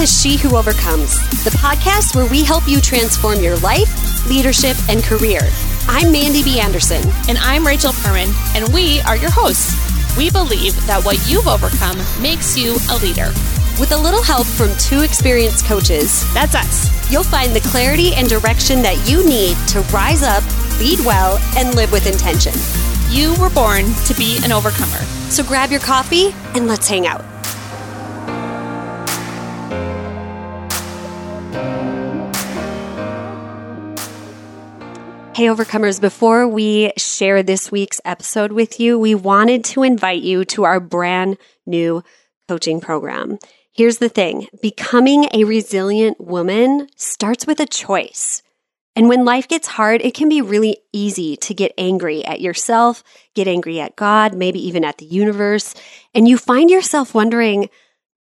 to She Who Overcomes, the podcast where we help you transform your life, leadership, and career. I'm Mandy B. Anderson. And I'm Rachel Perman, and we are your hosts. We believe that what you've overcome makes you a leader. With a little help from two experienced coaches, that's us, you'll find the clarity and direction that you need to rise up, lead well, and live with intention. You were born to be an overcomer. So grab your coffee and let's hang out. Hey, Overcomers, before we share this week's episode with you, we wanted to invite you to our brand new coaching program. Here's the thing becoming a resilient woman starts with a choice. And when life gets hard, it can be really easy to get angry at yourself, get angry at God, maybe even at the universe. And you find yourself wondering,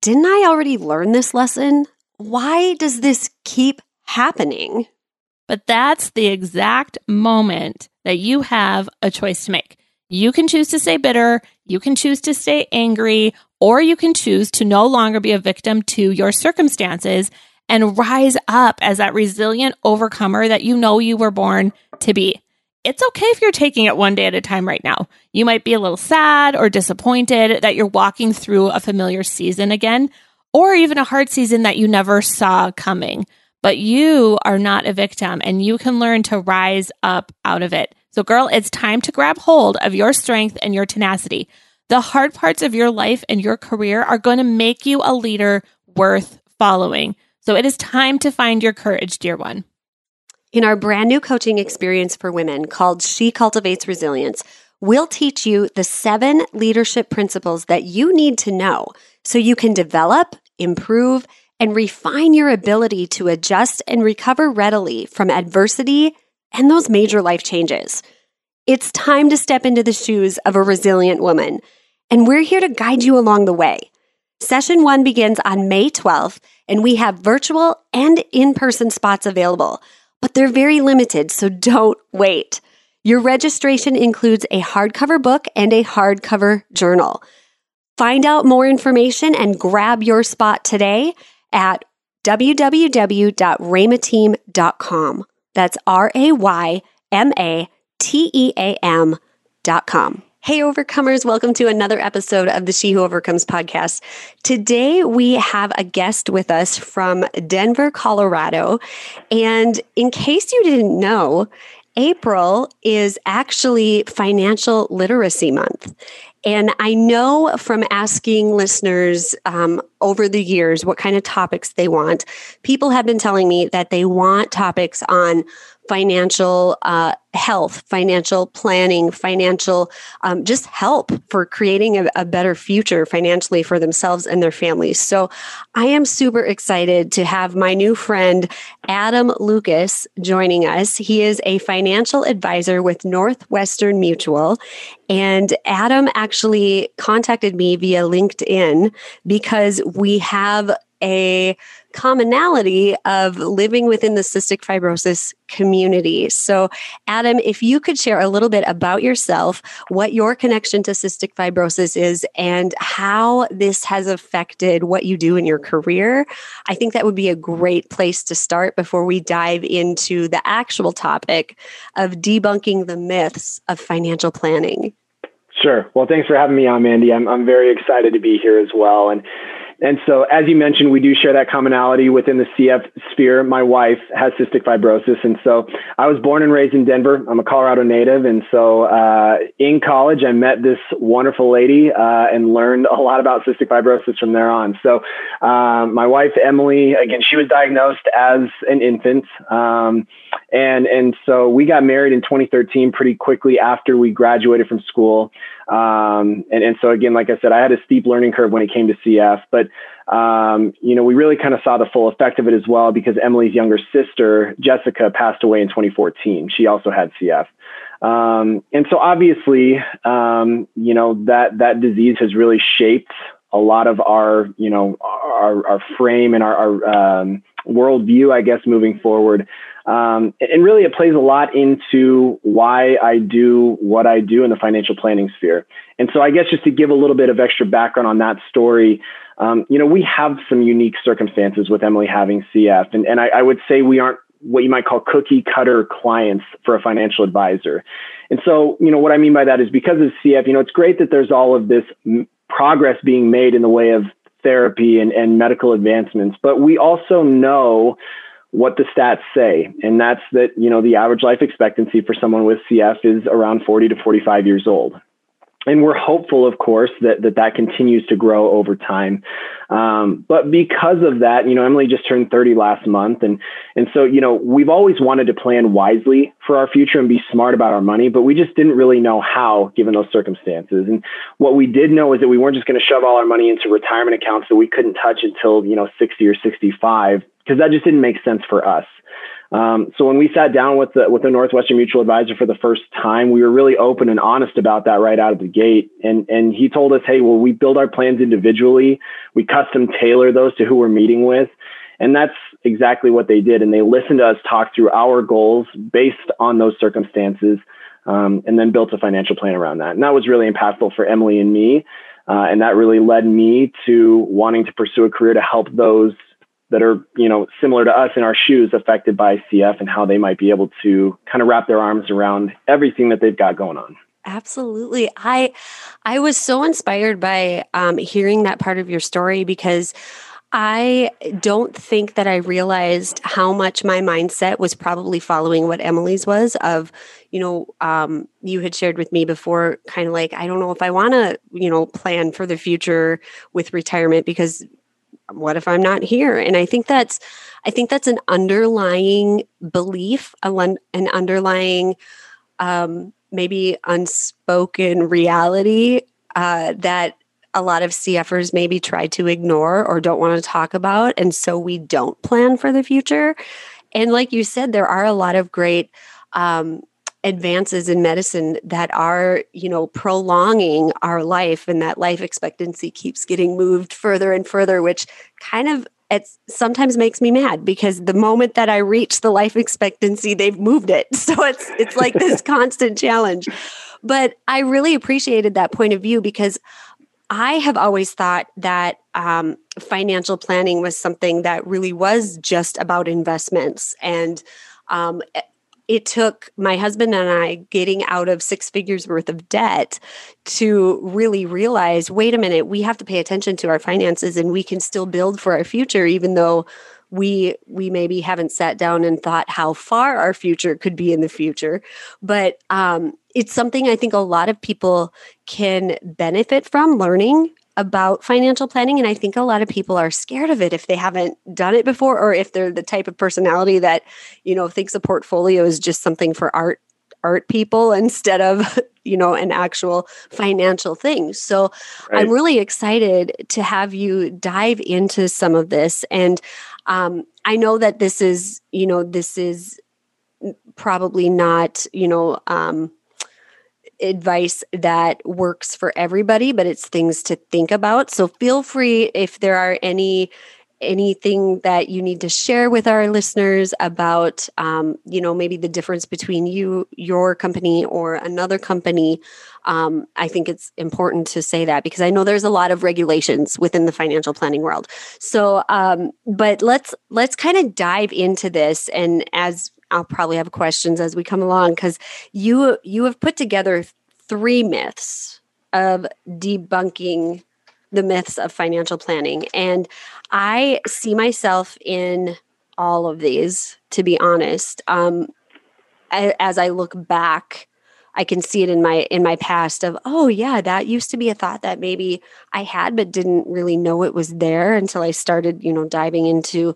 didn't I already learn this lesson? Why does this keep happening? But that's the exact moment that you have a choice to make. You can choose to stay bitter, you can choose to stay angry, or you can choose to no longer be a victim to your circumstances and rise up as that resilient overcomer that you know you were born to be. It's okay if you're taking it one day at a time right now. You might be a little sad or disappointed that you're walking through a familiar season again, or even a hard season that you never saw coming but you are not a victim and you can learn to rise up out of it. So, girl, it's time to grab hold of your strength and your tenacity. The hard parts of your life and your career are going to make you a leader worth following. So, it is time to find your courage, dear one. In our brand new coaching experience for women called She Cultivates Resilience, we'll teach you the seven leadership principles that you need to know so you can develop, improve, and refine your ability to adjust and recover readily from adversity and those major life changes. It's time to step into the shoes of a resilient woman, and we're here to guide you along the way. Session one begins on May 12th, and we have virtual and in person spots available, but they're very limited, so don't wait. Your registration includes a hardcover book and a hardcover journal. Find out more information and grab your spot today at www.raymateam.com. That's R A Y M A T E A M.com. Hey, Overcomers, welcome to another episode of the She Who Overcomes podcast. Today, we have a guest with us from Denver, Colorado. And in case you didn't know, April is actually Financial Literacy Month. And I know from asking listeners um, over the years what kind of topics they want, people have been telling me that they want topics on financial uh, health, financial planning, financial um, just help for creating a, a, better future financially for themselves and their families. So I am super excited to have my new friend, Adam Lucas, joining us. He is a financial advisor with Northwestern Mutual. And Adam actually contacted me via LinkedIn because we have a commonality of living within the cystic fibrosis community. So, Adam, if you could share a little bit about yourself, what your connection to cystic fibrosis is, and how this has affected what you do in your career, I think that would be a great place to start before we dive into the actual topic of debunking the myths of financial planning. Sure. Well, thanks for having me on, Mandy. I'm, I'm very excited to be here as well. And and so, as you mentioned, we do share that commonality within the CF sphere. My wife has cystic fibrosis. And so, I was born and raised in Denver. I'm a Colorado native. And so, uh, in college, I met this wonderful lady uh, and learned a lot about cystic fibrosis from there on. So, uh, my wife, Emily, again, she was diagnosed as an infant. Um, and, and so, we got married in 2013 pretty quickly after we graduated from school. Um, and, and so again, like I said, I had a steep learning curve when it came to CF, but um, you know, we really kind of saw the full effect of it as well because Emily's younger sister, Jessica, passed away in 2014. She also had CF. Um, and so obviously, um, you know, that, that disease has really shaped a lot of our, you know, our, our frame and our, our um, worldview, I guess, moving forward. Um, and really, it plays a lot into why I do what I do in the financial planning sphere. And so, I guess just to give a little bit of extra background on that story, um, you know, we have some unique circumstances with Emily having CF, and, and I, I would say we aren't what you might call cookie cutter clients for a financial advisor. And so, you know, what I mean by that is because of CF, you know, it's great that there's all of this progress being made in the way of therapy and, and medical advancements, but we also know what the stats say, and that's that, you know, the average life expectancy for someone with CF is around 40 to 45 years old and we're hopeful, of course, that that, that continues to grow over time. Um, but because of that, you know, Emily just turned 30 last month, and and so you know, we've always wanted to plan wisely for our future and be smart about our money, but we just didn't really know how given those circumstances. And what we did know is that we weren't just going to shove all our money into retirement accounts that we couldn't touch until you know 60 or 65 because that just didn't make sense for us. Um, so when we sat down with the with the Northwestern Mutual advisor for the first time, we were really open and honest about that right out of the gate. And and he told us, hey, well, we build our plans individually. We custom tailor those to who we're meeting with. And that's exactly what they did. And they listened to us talk through our goals based on those circumstances, um, and then built a financial plan around that. And that was really impactful for Emily and me. Uh, and that really led me to wanting to pursue a career to help those that are you know similar to us in our shoes affected by CF and how they might be able to kind of wrap their arms around everything that they've got going on. Absolutely, I I was so inspired by um, hearing that part of your story because. I don't think that I realized how much my mindset was probably following what Emily's was of, you know, um, you had shared with me before, kind of like, I don't know if I want to, you know, plan for the future with retirement because what if i'm not here? And i think that's i think that's an underlying belief an underlying um, maybe unspoken reality uh, that a lot of cfers maybe try to ignore or don't want to talk about and so we don't plan for the future. And like you said there are a lot of great um, advances in medicine that are you know prolonging our life and that life expectancy keeps getting moved further and further which kind of it sometimes makes me mad because the moment that i reach the life expectancy they've moved it. So it's it's like this constant challenge. But i really appreciated that point of view because i have always thought that um, financial planning was something that really was just about investments. And um, it took my husband and I getting out of six figures worth of debt to really realize wait a minute, we have to pay attention to our finances and we can still build for our future, even though we we maybe haven't sat down and thought how far our future could be in the future. But um, it's something i think a lot of people can benefit from learning about financial planning and i think a lot of people are scared of it if they haven't done it before or if they're the type of personality that you know thinks a portfolio is just something for art art people instead of you know an actual financial thing so right. i'm really excited to have you dive into some of this and um, i know that this is you know this is probably not you know um, advice that works for everybody, but it's things to think about. So feel free if there are any anything that you need to share with our listeners about um, you know maybe the difference between you your company or another company um, i think it's important to say that because i know there's a lot of regulations within the financial planning world so um, but let's let's kind of dive into this and as I'll probably have questions as we come along because you you have put together three myths of debunking the myths of financial planning, and I see myself in all of these. To be honest, um, as I look back, I can see it in my in my past of oh yeah that used to be a thought that maybe I had but didn't really know it was there until I started you know diving into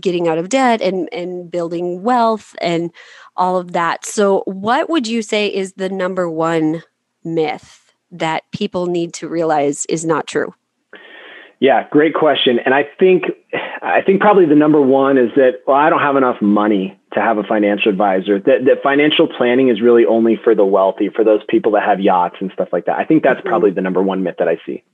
getting out of debt and and building wealth and all of that. So what would you say is the number one myth that people need to realize is not true? Yeah, great question. And I think I think probably the number one is that well, I don't have enough money to have a financial advisor. That that financial planning is really only for the wealthy, for those people that have yachts and stuff like that. I think that's mm-hmm. probably the number one myth that I see.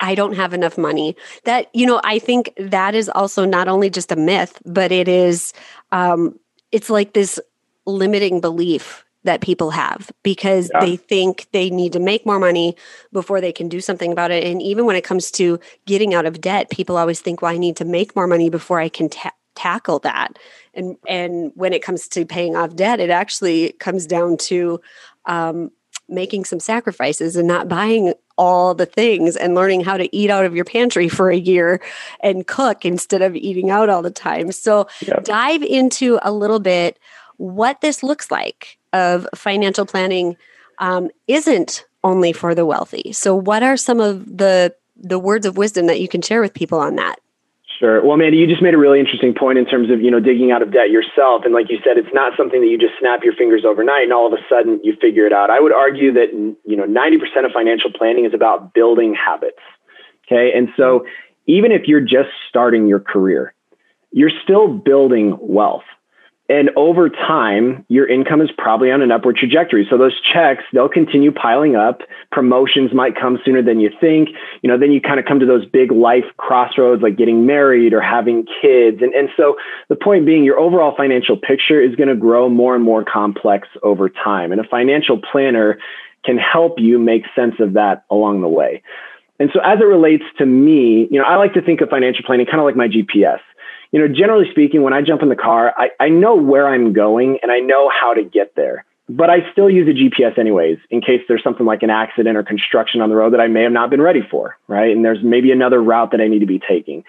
I don't have enough money. That, you know, I think that is also not only just a myth, but it is, um, it's like this limiting belief that people have because yeah. they think they need to make more money before they can do something about it. And even when it comes to getting out of debt, people always think, well, I need to make more money before I can ta- tackle that. And, and when it comes to paying off debt, it actually comes down to um, making some sacrifices and not buying all the things and learning how to eat out of your pantry for a year and cook instead of eating out all the time. So, yep. dive into a little bit what this looks like of financial planning um, isn't only for the wealthy. So, what are some of the the words of wisdom that you can share with people on that? Sure. Well, Mandy, you just made a really interesting point in terms of, you know, digging out of debt yourself. And like you said, it's not something that you just snap your fingers overnight and all of a sudden you figure it out. I would argue that, you know, 90% of financial planning is about building habits. Okay. And so even if you're just starting your career, you're still building wealth. And over time, your income is probably on an upward trajectory. So those checks, they'll continue piling up. Promotions might come sooner than you think. You know, then you kind of come to those big life crossroads like getting married or having kids. And, and so the point being, your overall financial picture is going to grow more and more complex over time. And a financial planner can help you make sense of that along the way. And so as it relates to me, you know, I like to think of financial planning kind of like my GPS you know, generally speaking, when I jump in the car, I, I know where I'm going and I know how to get there. But I still use a GPS anyways, in case there's something like an accident or construction on the road that I may have not been ready for, right? And there's maybe another route that I need to be taking.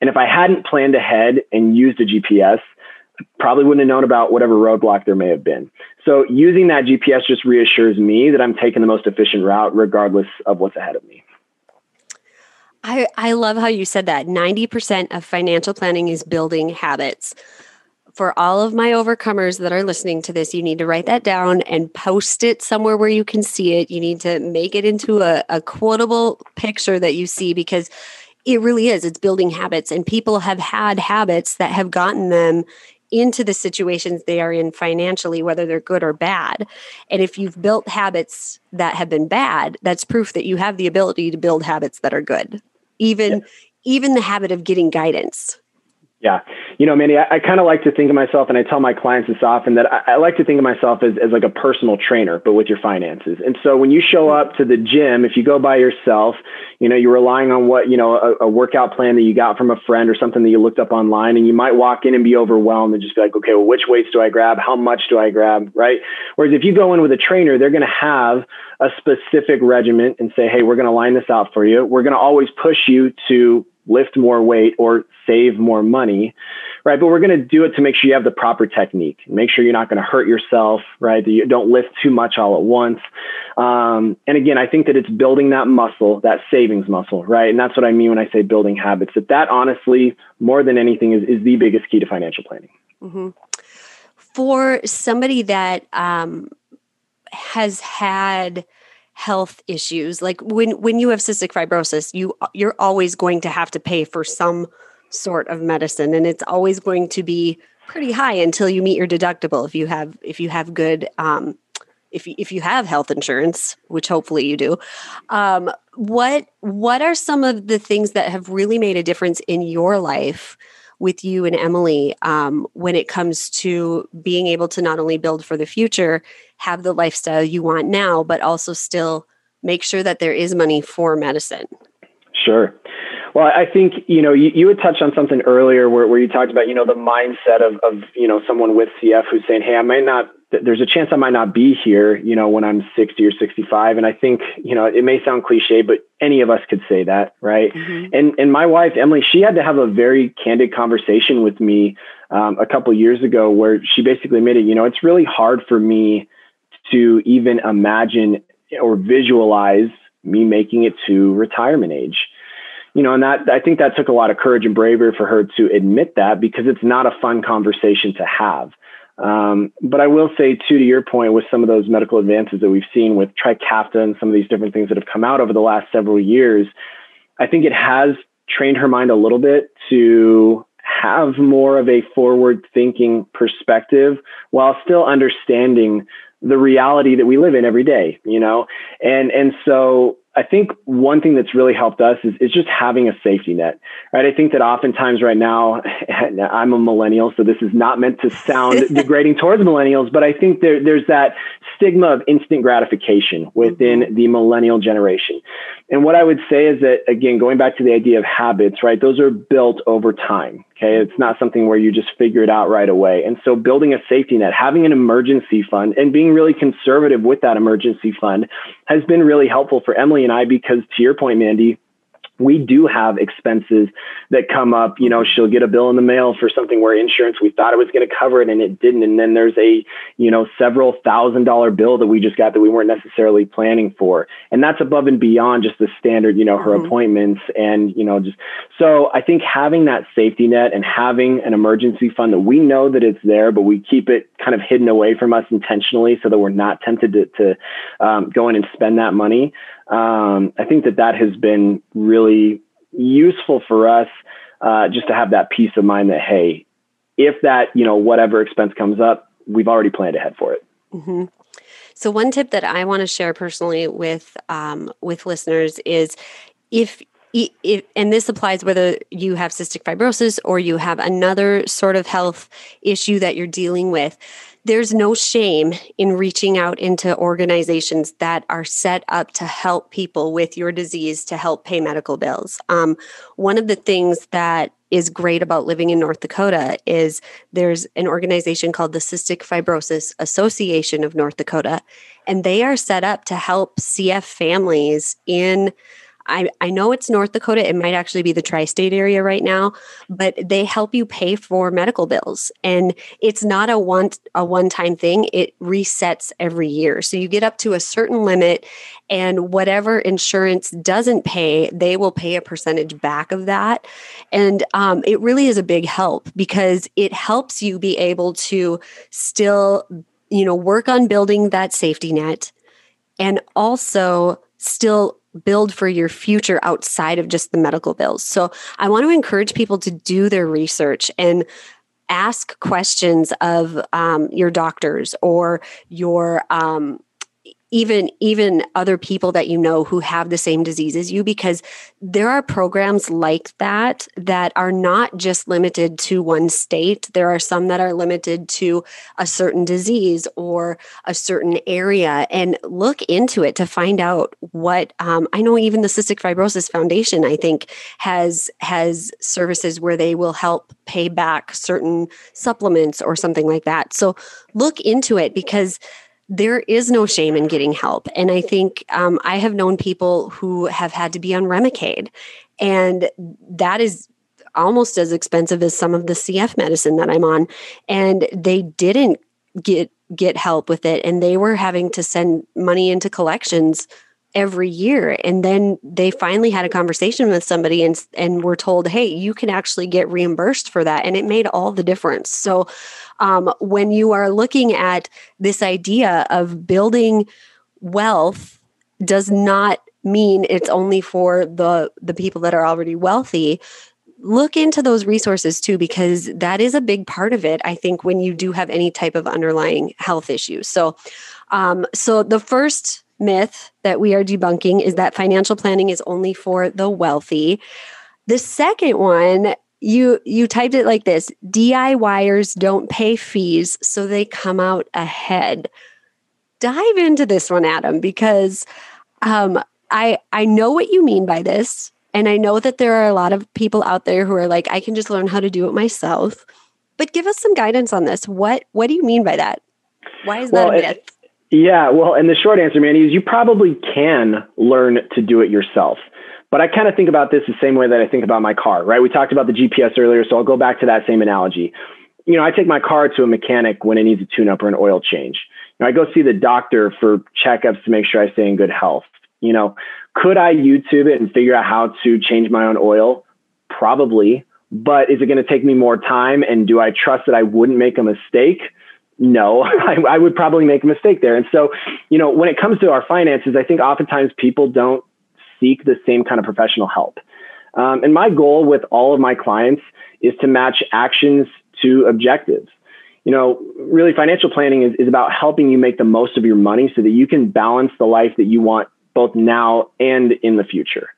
And if I hadn't planned ahead and used a GPS, probably wouldn't have known about whatever roadblock there may have been. So using that GPS just reassures me that I'm taking the most efficient route regardless of what's ahead of me. I, I love how you said that 90% of financial planning is building habits. For all of my overcomers that are listening to this, you need to write that down and post it somewhere where you can see it. You need to make it into a, a quotable picture that you see because it really is. It's building habits, and people have had habits that have gotten them into the situations they are in financially, whether they're good or bad. And if you've built habits that have been bad, that's proof that you have the ability to build habits that are good even yeah. even the habit of getting guidance yeah. You know, Mandy, I, I kind of like to think of myself, and I tell my clients this often that I, I, like to think of myself as, as like a personal trainer, but with your finances. And so when you show up to the gym, if you go by yourself, you know, you're relying on what, you know, a, a workout plan that you got from a friend or something that you looked up online, and you might walk in and be overwhelmed and just be like, okay, well, which weights do I grab? How much do I grab? Right. Whereas if you go in with a trainer, they're going to have a specific regimen and say, hey, we're going to line this out for you. We're going to always push you to lift more weight or save more money, right? But we're going to do it to make sure you have the proper technique, make sure you're not going to hurt yourself, right? That you don't lift too much all at once. Um, and again, I think that it's building that muscle, that savings muscle, right? And that's what I mean when I say building habits. That that honestly, more than anything, is, is the biggest key to financial planning. Mm-hmm. For somebody that um, has had health issues like when when you have cystic fibrosis you you're always going to have to pay for some sort of medicine and it's always going to be pretty high until you meet your deductible if you have if you have good um, if you, if you have health insurance, which hopefully you do, um, what what are some of the things that have really made a difference in your life with you and Emily um, when it comes to being able to not only build for the future, have the lifestyle you want now, but also still make sure that there is money for medicine? Sure. Well, I think, you know, you, you had touched on something earlier where, where you talked about, you know, the mindset of, of, you know, someone with CF who's saying, hey, I might not there's a chance I might not be here, you know, when I'm 60 or 65. And I think, you know, it may sound cliche, but any of us could say that, right? Mm-hmm. And and my wife Emily, she had to have a very candid conversation with me um, a couple years ago, where she basically admitted, you know, it's really hard for me to even imagine or visualize me making it to retirement age. You know, and that I think that took a lot of courage and bravery for her to admit that because it's not a fun conversation to have. Um, but I will say, too, to your point, with some of those medical advances that we've seen with Trikafta and some of these different things that have come out over the last several years, I think it has trained her mind a little bit to have more of a forward thinking perspective while still understanding the reality that we live in every day, you know? And, and so I think one thing that's really helped us is, is just having a safety net, right? I think that oftentimes right now, I'm a millennial, so this is not meant to sound degrading towards millennials, but I think there, there's that stigma of instant gratification within mm-hmm. the millennial generation. And what I would say is that, again, going back to the idea of habits, right? Those are built over time. Okay. It's not something where you just figure it out right away. And so building a safety net, having an emergency fund and being really conservative with that emergency fund has been really helpful for Emily and I because to your point, Mandy, we do have expenses that come up. You know, she'll get a bill in the mail for something where insurance, we thought it was going to cover it and it didn't. And then there's a, you know, several thousand dollar bill that we just got that we weren't necessarily planning for. And that's above and beyond just the standard, you know, her mm-hmm. appointments and, you know, just so I think having that safety net and having an emergency fund that we know that it's there, but we keep it kind of hidden away from us intentionally so that we're not tempted to, to um, go in and spend that money um, I think that that has been really useful for us uh, just to have that peace of mind that hey, if that you know whatever expense comes up, we've already planned ahead for it. Mm-hmm. So one tip that I want to share personally with um, with listeners is if if, and this applies whether you have cystic fibrosis or you have another sort of health issue that you're dealing with there's no shame in reaching out into organizations that are set up to help people with your disease to help pay medical bills. Um, one of the things that is great about living in North Dakota is there's an organization called the Cystic Fibrosis Association of North Dakota, and they are set up to help CF families in I, I know it's North Dakota. It might actually be the tri state area right now, but they help you pay for medical bills. And it's not a one a one time thing. It resets every year. So you get up to a certain limit and whatever insurance doesn't pay, they will pay a percentage back of that. And um, it really is a big help because it helps you be able to still, you know, work on building that safety net and also still build for your future outside of just the medical bills. So I want to encourage people to do their research and ask questions of um, your doctors or your um, even even other people that you know who have the same disease as you because there are programs like that that are not just limited to one state. There are some that are limited to a certain disease or a certain area. And look into it to find out what um, i know even the cystic fibrosis foundation i think has has services where they will help pay back certain supplements or something like that. So look into it because there is no shame in getting help. And I think um, I have known people who have had to be on Remicade, and that is almost as expensive as some of the CF medicine that I'm on. And they didn't get get help with it and they were having to send money into collections every year. And then they finally had a conversation with somebody and and were told hey you can actually get reimbursed for that. And it made all the difference. So um, when you are looking at this idea of building wealth does not mean it's only for the the people that are already wealthy. Look into those resources too because that is a big part of it i think when you do have any type of underlying health issues so um, so the first myth that we are debunking is that financial planning is only for the wealthy. The second one, you you typed it like this: DIYers don't pay fees, so they come out ahead. Dive into this one, Adam, because um, I I know what you mean by this, and I know that there are a lot of people out there who are like, I can just learn how to do it myself. But give us some guidance on this. What what do you mean by that? Why is well, that a myth? It, yeah, well, and the short answer, Mandy, is you probably can learn to do it yourself. But I kind of think about this the same way that I think about my car, right? We talked about the GPS earlier, so I'll go back to that same analogy. You know, I take my car to a mechanic when it needs a tune up or an oil change. You know, I go see the doctor for checkups to make sure I stay in good health. You know, could I YouTube it and figure out how to change my own oil? Probably. But is it going to take me more time? And do I trust that I wouldn't make a mistake? No, I, I, would probably make a mistake there. And so, you know, when it comes to our finances, I think oftentimes people don't seek the same kind of professional help. Um, and my goal with all of my clients is to match actions to objectives. you know, really financial planning is, is about helping you make the most of your money so that you can balance the life that you want both now and in the future.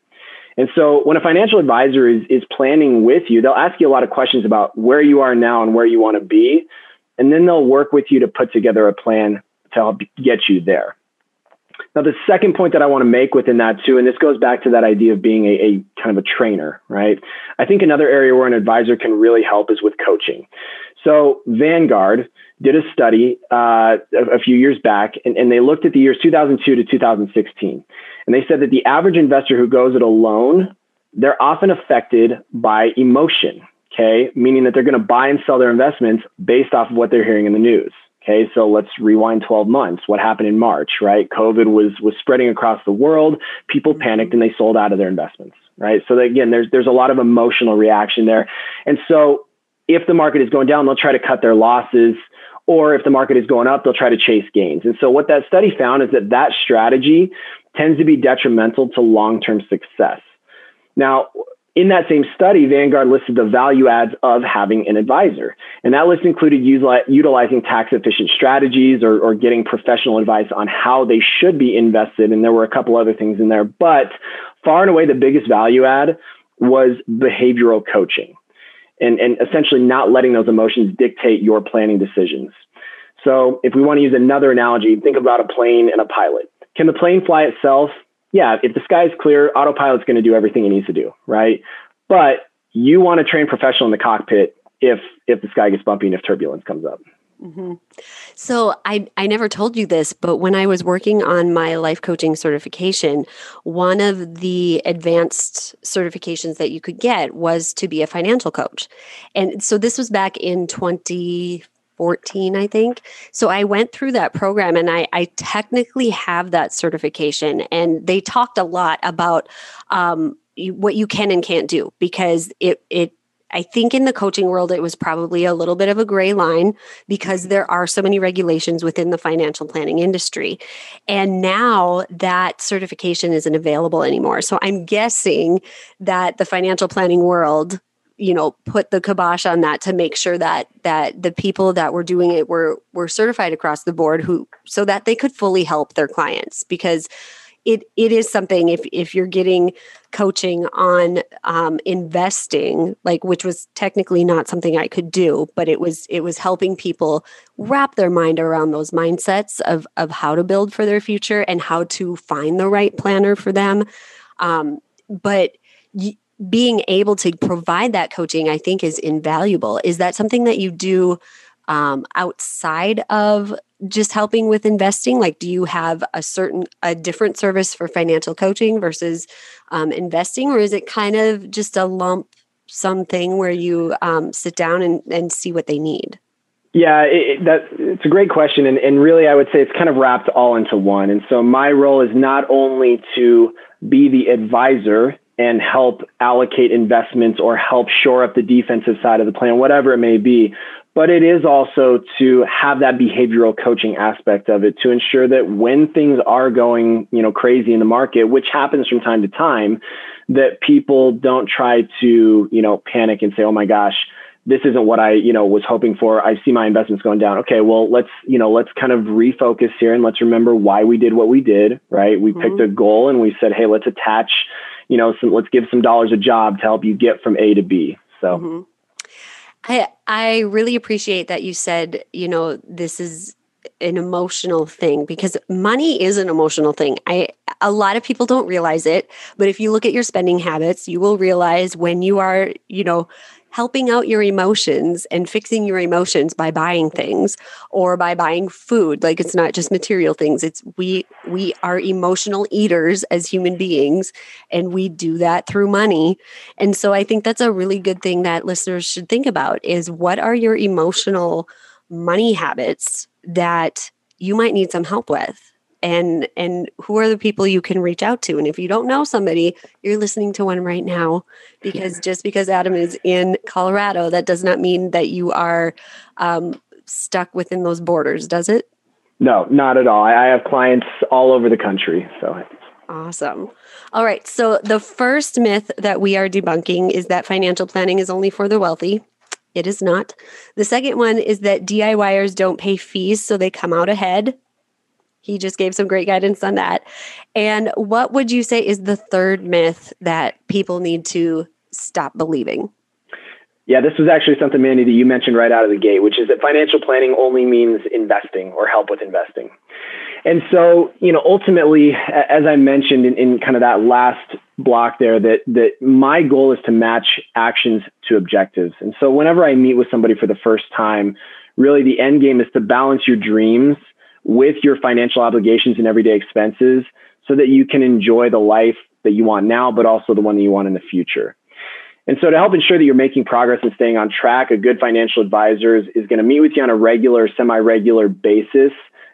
And so when a financial advisor is, is planning with you, they'll ask you a lot of questions about where you are now and where you want to be. And then they'll work with you to put together a plan to help get you there. Now, the second point that I want to make within that too, and this goes back to that idea of being a, a, kind of a trainer, right? I think another area where an advisor can really help is with coaching. So Vanguard did a study uh, a, a, few years back, and, and they looked at the years 2002 to 2016, and they said that the average investor who goes it alone, they're often affected by emotion. Okay, meaning that they're going to buy and sell their investments based off of what they're hearing in the news. Okay, so let's rewind 12 months. What happened in March, right? COVID was was spreading across the world. People mm-hmm. panicked and they sold out of their investments, right? So again, there's there's a lot of emotional reaction there. And so if the market is going down, they'll try to cut their losses, or if the market is going up, they'll try to chase gains. And so what that study found is that that strategy tends to be detrimental to long-term success. Now, in that same study, Vanguard listed the value adds of having an advisor. And that list included utilizing tax efficient strategies or, or, getting professional advice on how they should be invested. And there were a couple other things in there. But far and away, the biggest value add was behavioral coaching and, and essentially not letting those emotions dictate your planning decisions. So if we want to use another analogy, think about a plane and a pilot. Can the plane fly itself? Yeah, if the sky is clear, autopilot's going to do everything it needs to do, right? But you want to train professional in the cockpit if if the sky gets bumpy and if turbulence comes up. Mm-hmm. So I I never told you this, but when I was working on my life coaching certification, one of the advanced certifications that you could get was to be a financial coach. And so this was back in 20 14, I think. So I went through that program and I, I technically have that certification. And they talked a lot about um, what you can and can't do because it, it, I think in the coaching world, it was probably a little bit of a gray line because mm-hmm. there are so many regulations within the financial planning industry. And now that certification isn't available anymore. So I'm guessing that the financial planning world you know put the kibosh on that to make sure that that the people that were doing it were were certified across the board who so that they could fully help their clients. Because it it is something if if you're getting coaching on um, investing like which was technically not something i could do but it was it was helping people wrap their mind around those mindsets of of how to build for their future and how to find the right planner for them. Um, but being able to provide that coaching, I think, is invaluable. Is that something that you do um, outside of just helping with investing? Like, do you have a certain, a different service for financial coaching versus um, investing, or is it kind of just a lump something where you um, sit down and, and see what they need? Yeah, it, that it's a great question, and, and really, I would say it's kind of wrapped all into one. And so, my role is not only to be the advisor and help allocate investments or help shore up the defensive side of the plan, whatever it may be. But it is also to have that behavioral coaching aspect of it to ensure that when things are going, you know, crazy in the market, which happens from time to time, that people don't try to, you know, panic and say, "Oh my gosh, this isn't what I, you know, was hoping for. I see my investments going down. Okay, well, let's, you know, let's kind of refocus here and let's remember why we did what we did, right? We mm-hmm. picked a goal and we said, hey, let's attach you know, some, let's give some dollars a job to help you get from A to B. So. Mm-hmm. I I really appreciate that you said, you know, this is an emotional thing because money is an emotional thing. I a lot of people don't realize it, but if you look at your spending habits, you will realize when you are, you know, helping out your emotions and fixing your emotions by buying things or by buying food. Like it's not just material things. It's we we are emotional eaters as human beings and we do that through money. And so i think that's a really good thing that listeners should think about is what are your emotional money habits that you might need some help with and and who are the people you can reach out to? And if you don't know somebody you're listening to one right now because just because adam is in colorado that does not mean that you are um, stuck within those borders does it? No not at all. I have clients all over the country so awesome. All right so the first myth that we are debunking is that financial planning is only for the wealthy. It is not. The second one is that DIYers don't pay fees, so they come out ahead. He just gave some great guidance on that. And what would you say is the third myth that people need to stop believing? Yeah, this was actually something, Mandy, that you mentioned right out of the gate, which is that financial planning only means investing or help with investing. And so, you know, ultimately, as I mentioned in, in kind of that last block there, that that my goal is to match actions to objectives. And so, whenever I meet with somebody for the first time, really the end game is to balance your dreams with your financial obligations and everyday expenses, so that you can enjoy the life that you want now, but also the one that you want in the future. And so, to help ensure that you're making progress and staying on track, a good financial advisor is, is going to meet with you on a regular, semi regular basis,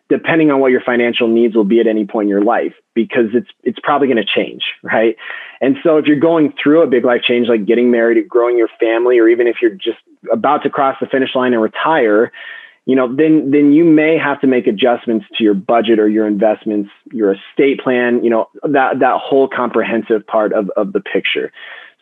depending on what your financial needs will be at any point in your life, because it's, it's probably going to change, right? And so, if you're going through a big life change like getting married, or growing your family, or even if you're just about to cross the finish line and retire, you know, then then you may have to make adjustments to your budget or your investments, your estate plan, you know, that that whole comprehensive part of, of the picture.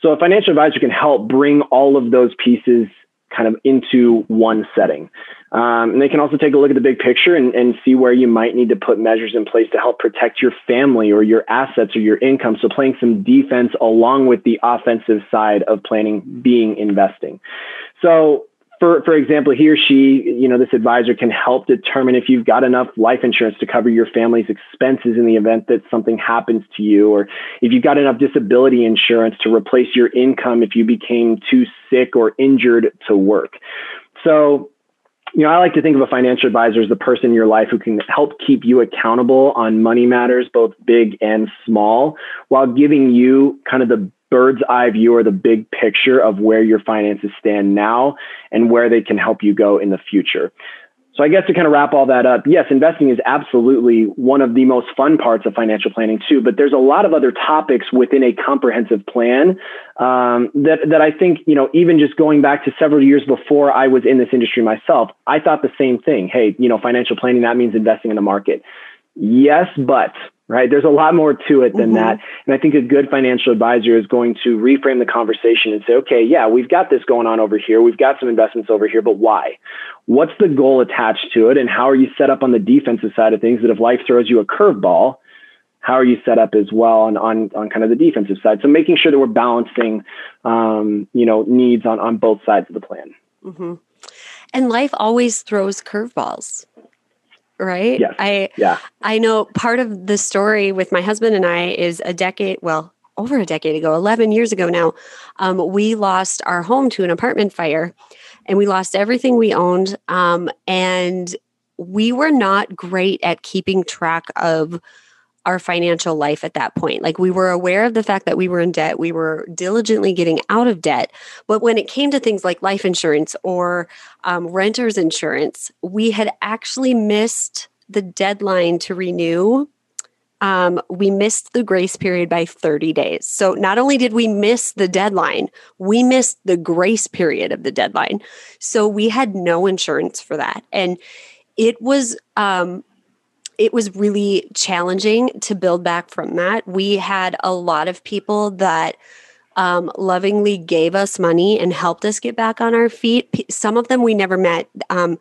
So a financial advisor can help bring all of those pieces kind of into one setting. Um, and they can also take a look at the big picture and, and see where you might need to put measures in place to help protect your family or your assets or your income. So playing some defense along with the offensive side of planning being investing. So for for example, he or she, you know, this advisor can help determine if you've got enough life insurance to cover your family's expenses in the event that something happens to you, or if you've got enough disability insurance to replace your income if you became too sick or injured to work. So, you know, I like to think of a financial advisor as the person in your life who can help keep you accountable on money matters, both big and small, while giving you kind of the bird's eye view or the big picture of where your finances stand now and where they can help you go in the future. So I guess to kind of wrap all that up, yes, investing is absolutely one of the most fun parts of financial planning too. But there's a lot of other topics within a comprehensive plan um, that that I think you know even just going back to several years before I was in this industry myself, I thought the same thing. Hey, you know, financial planning that means investing in the market. Yes, but right? There's a lot more to it than mm-hmm. that. And I think a good financial advisor is going to reframe the conversation and say, okay, yeah, we've got this going on over here. We've got some investments over here, but why? What's the goal attached to it? And how are you set up on the defensive side of things that if life throws you a curveball, how are you set up as well on, on, on kind of the defensive side? So making sure that we're balancing, um, you know, needs on, on both sides of the plan. Mm-hmm. And life always throws curveballs right? Yes. I yeah. I know part of the story with my husband and I is a decade, well, over a decade ago, 11 years ago now, um, we lost our home to an apartment fire and we lost everything we owned. Um, and we were not great at keeping track of our financial life at that point. Like we were aware of the fact that we were in debt, we were diligently getting out of debt. But when it came to things like life insurance or um, renter's insurance, we had actually missed the deadline to renew. Um, we missed the grace period by 30 days. So not only did we miss the deadline, we missed the grace period of the deadline. So we had no insurance for that. And it was um, it was really challenging to build back from that. We had a lot of people that um, lovingly gave us money and helped us get back on our feet. P- some of them we never met. Um,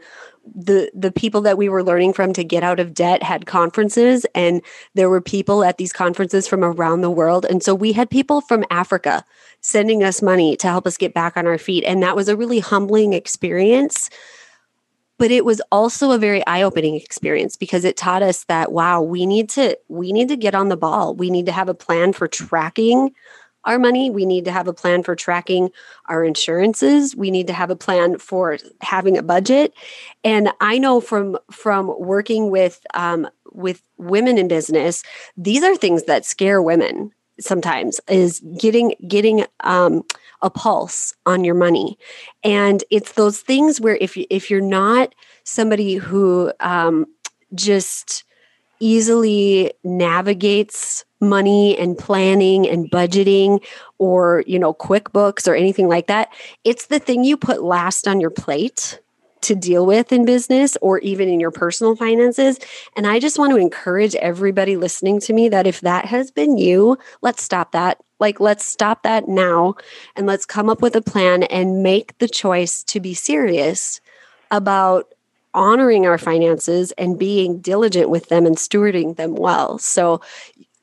the the people that we were learning from to get out of debt had conferences and there were people at these conferences from around the world and so we had people from Africa sending us money to help us get back on our feet and that was a really humbling experience but it was also a very eye-opening experience because it taught us that wow we need to we need to get on the ball. We need to have a plan for tracking our money. We need to have a plan for tracking our insurances. We need to have a plan for having a budget. And i know from from working with um, with women in business these are things that scare women sometimes is getting getting um, a pulse on your money. And it's those things where if you if you're not somebody who um, just easily navigates money and planning and budgeting or you know quickbooks or anything like that it's the thing you put last on your plate to deal with in business or even in your personal finances. And I just want to encourage everybody listening to me that if that has been you, let's stop that. Like, let's stop that now and let's come up with a plan and make the choice to be serious about honoring our finances and being diligent with them and stewarding them well. So,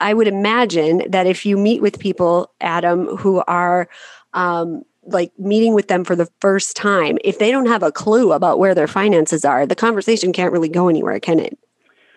I would imagine that if you meet with people, Adam, who are um, like meeting with them for the first time, if they don't have a clue about where their finances are, the conversation can't really go anywhere, can it?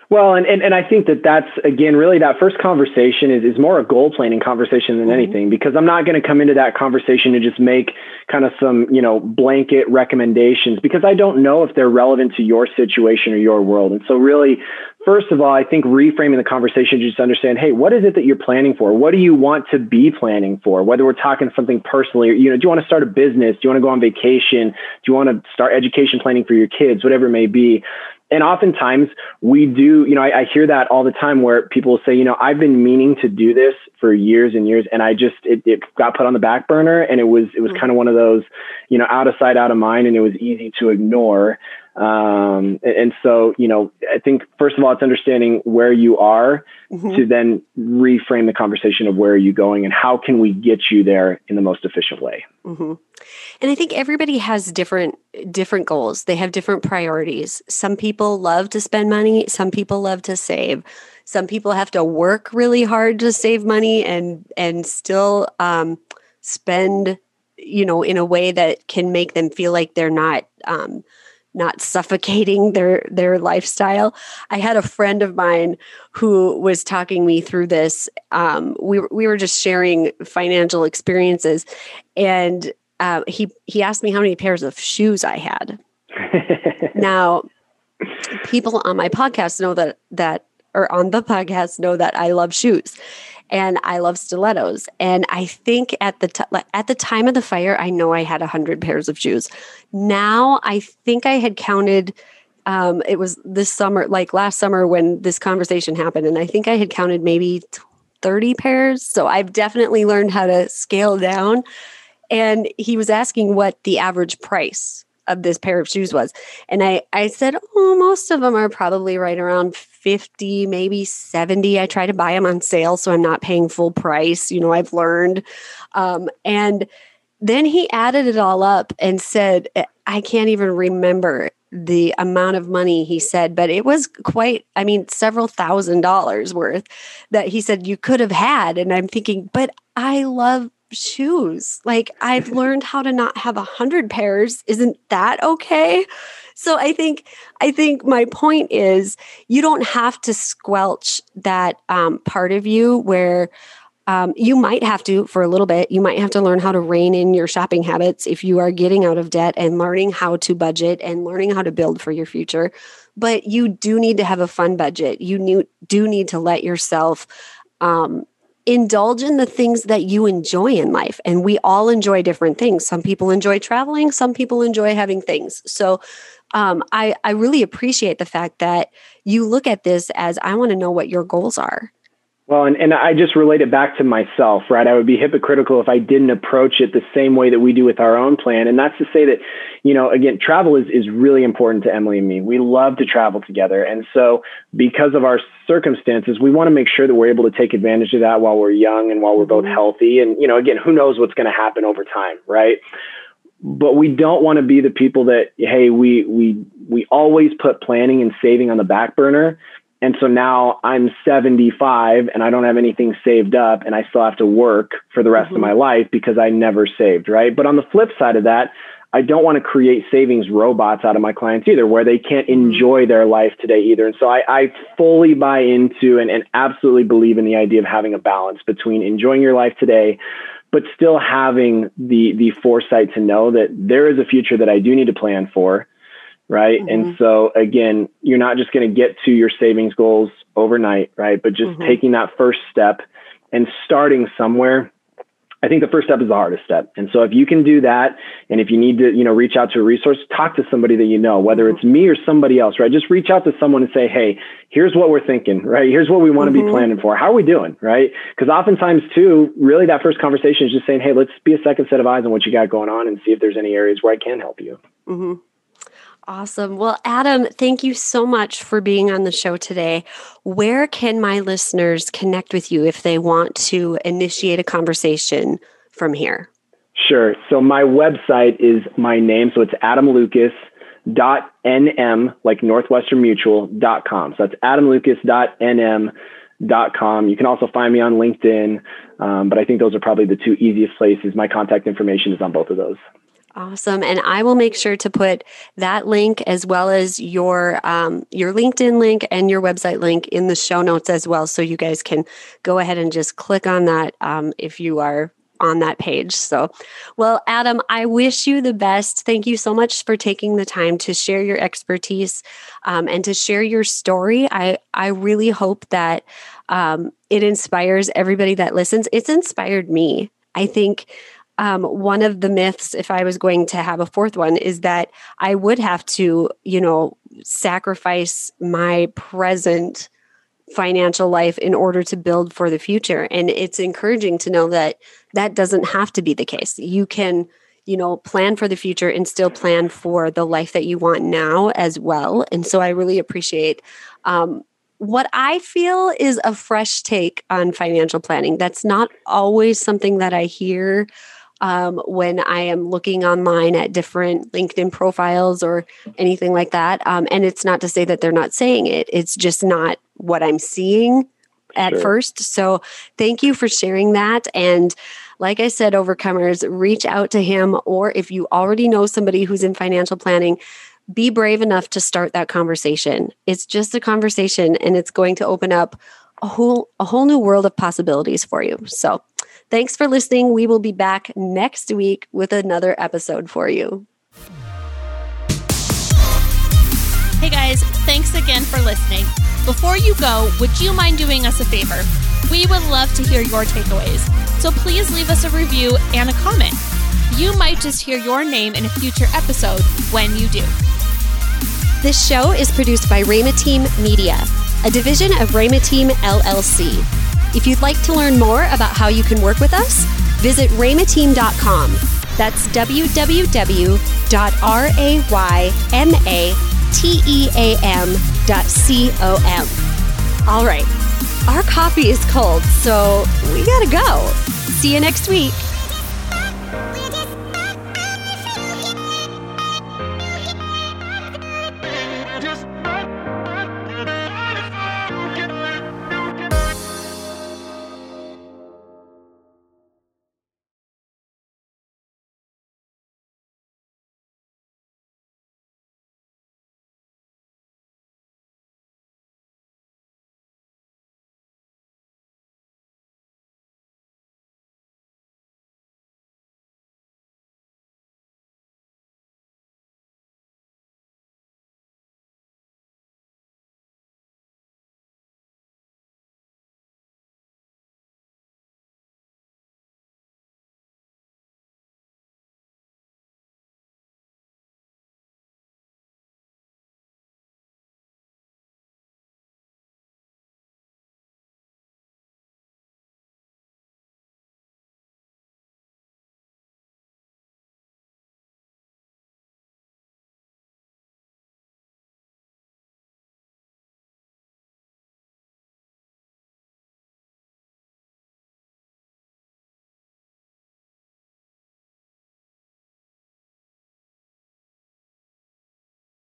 Well, and, and, and I think that that's, again, really that first conversation is, is more a goal planning conversation than mm-hmm. anything because I'm not going to come into that conversation and just make kind of some, you know, blanket recommendations because I don't know if they're relevant to your situation or your world. And so, really, first of all, I think reframing the conversation just to understand, hey, what is it that you're planning for? What do you want to be planning for? Whether we're talking something personally, or, you know, do you want to start a business? Do you want to go on vacation? Do you want to start education planning for your kids? Whatever it may be and oftentimes we do, you know, I, I, hear that all the time where people say, you know, I've been meaning to do this for years and years, and I just it, it got put on the back burner, and it was it was mm-hmm. kind of one of those, you know, out of sight, out of mind, and it was easy to ignore. Um, and, so, you know, I think first of all, it's understanding where you are mm-hmm. to then reframe the conversation of where are you going and how can we get you there in the most efficient way. Mm-hmm. And I think everybody has different different goals. They have different priorities. Some people love to spend money. Some people love to save. Some people have to work really hard to save money and and still um, spend, you know, in a way that can make them feel like they're not. Um, not suffocating their their lifestyle. I had a friend of mine who was talking me through this. Um, we we were just sharing financial experiences, and uh, he he asked me how many pairs of shoes I had. now, people on my podcast know that that or on the podcast know that I love shoes and I love stilettos. And I think at the t- at the time of the fire, I know I had a hundred pairs of shoes. Now I think I had counted. Um, it was this summer, like last summer, when this conversation happened, and I think I had counted maybe thirty pairs. So I've definitely learned how to scale down. And he was asking what the average price of this pair of shoes was. And I, I said, oh, most of them are probably right around 50, maybe 70. I try to buy them on sale so I'm not paying full price. You know, I've learned. Um, and then he added it all up and said, I can't even remember the amount of money he said, but it was quite, I mean, several thousand dollars worth that he said you could have had. And I'm thinking, but I love shoes. Like I've learned how to not have a hundred pairs. Isn't that okay? So I think I think my point is you don't have to squelch that um, part of you where um, you might have to for a little bit. You might have to learn how to rein in your shopping habits if you are getting out of debt and learning how to budget and learning how to build for your future. But you do need to have a fun budget. You do need to let yourself um, indulge in the things that you enjoy in life. And we all enjoy different things. Some people enjoy traveling, some people enjoy having things. So um, I, I really appreciate the fact that you look at this as I want to know what your goals are. Well, and, and I just relate it back to myself, right? I would be hypocritical if I didn't approach it the same way that we do with our own plan. And that's to say that, you know, again, travel is, is really important to Emily and me. We love to travel together. And so because of our circumstances, we want to make sure that we're able to take advantage of that while we're young and while we're both mm-hmm. healthy. And, you know, again, who knows what's going to happen over time, right? But we don't want to be the people that, hey, we, we, we always put planning and saving on the back burner and so now I'm 75 and I don't have anything saved up and I still have to work for the rest mm-hmm. of my life because I never saved, right? But on the flip side of that, I don't want to create savings robots out of my clients either, where they can't mm-hmm. enjoy their life today either. And so I, I fully buy into and, and absolutely believe in the idea of having a balance between enjoying your life today, but still having the the foresight to know that there is a future that I do need to plan for right? Mm-hmm. And so again, you're not just going to get to your savings goals overnight, right? But just mm-hmm. taking that first step and starting somewhere. I think the first step is the hardest step. And so if you can do that and if you need to, you know, reach out to a resource, talk to somebody that you know, whether it's me or somebody else, right? Just reach out to someone and say, "Hey, here's what we're thinking, right? Here's what we want to mm-hmm. be planning for. How are we doing?" right? Cuz oftentimes too, really that first conversation is just saying, "Hey, let's be a second set of eyes on what you got going on and see if there's any areas where I can help you." Awesome. Well, Adam, thank you so much for being on the show today. Where can my listeners connect with you if they want to initiate a conversation from here? Sure. So my website is my name. So it's adamlucas.nm, like Northwestern Mutual.com. So that's adamlucas.nm.com. You can also find me on LinkedIn. Um, but I think those are probably the two easiest places. My contact information is on both of those. Awesome, and I will make sure to put that link as well as your um, your LinkedIn link and your website link in the show notes as well, so you guys can go ahead and just click on that um, if you are on that page. So, well, Adam, I wish you the best. Thank you so much for taking the time to share your expertise um, and to share your story. I I really hope that um, it inspires everybody that listens. It's inspired me. I think um, one of the myths, if I was going to have a fourth one, is that I would have to, you know, sacrifice my present financial life in order to build for the future. And it's encouraging to know that that doesn't have to be the case. You can, you know, plan for the future and still plan for the life that you want now as well. And so I really appreciate um, what I feel is a fresh take on financial planning. That's not always something that I hear um, when I am looking online at different LinkedIn profiles or anything like that. Um, and it's not to say that they're not saying it, it's just not what I'm seeing at sure. first. So thank you for sharing that. And like I said, overcomers, reach out to him, or if you already know somebody who's in financial planning, be brave enough to start that conversation. It's just a conversation and it's going to open up a whole a whole new world of possibilities for you. So Thanks for listening. We will be back next week with another episode for you. Hey guys, thanks again for listening. Before you go, would you mind doing us a favor? We would love to hear your takeaways, so please leave us a review and a comment. You might just hear your name in a future episode when you do. This show is produced by Rama Team Media, a division of Rama Team LLC. If you'd like to learn more about how you can work with us, visit raymateam.com. That's www.raymateam.com. All right, our coffee is cold, so we gotta go. See you next week.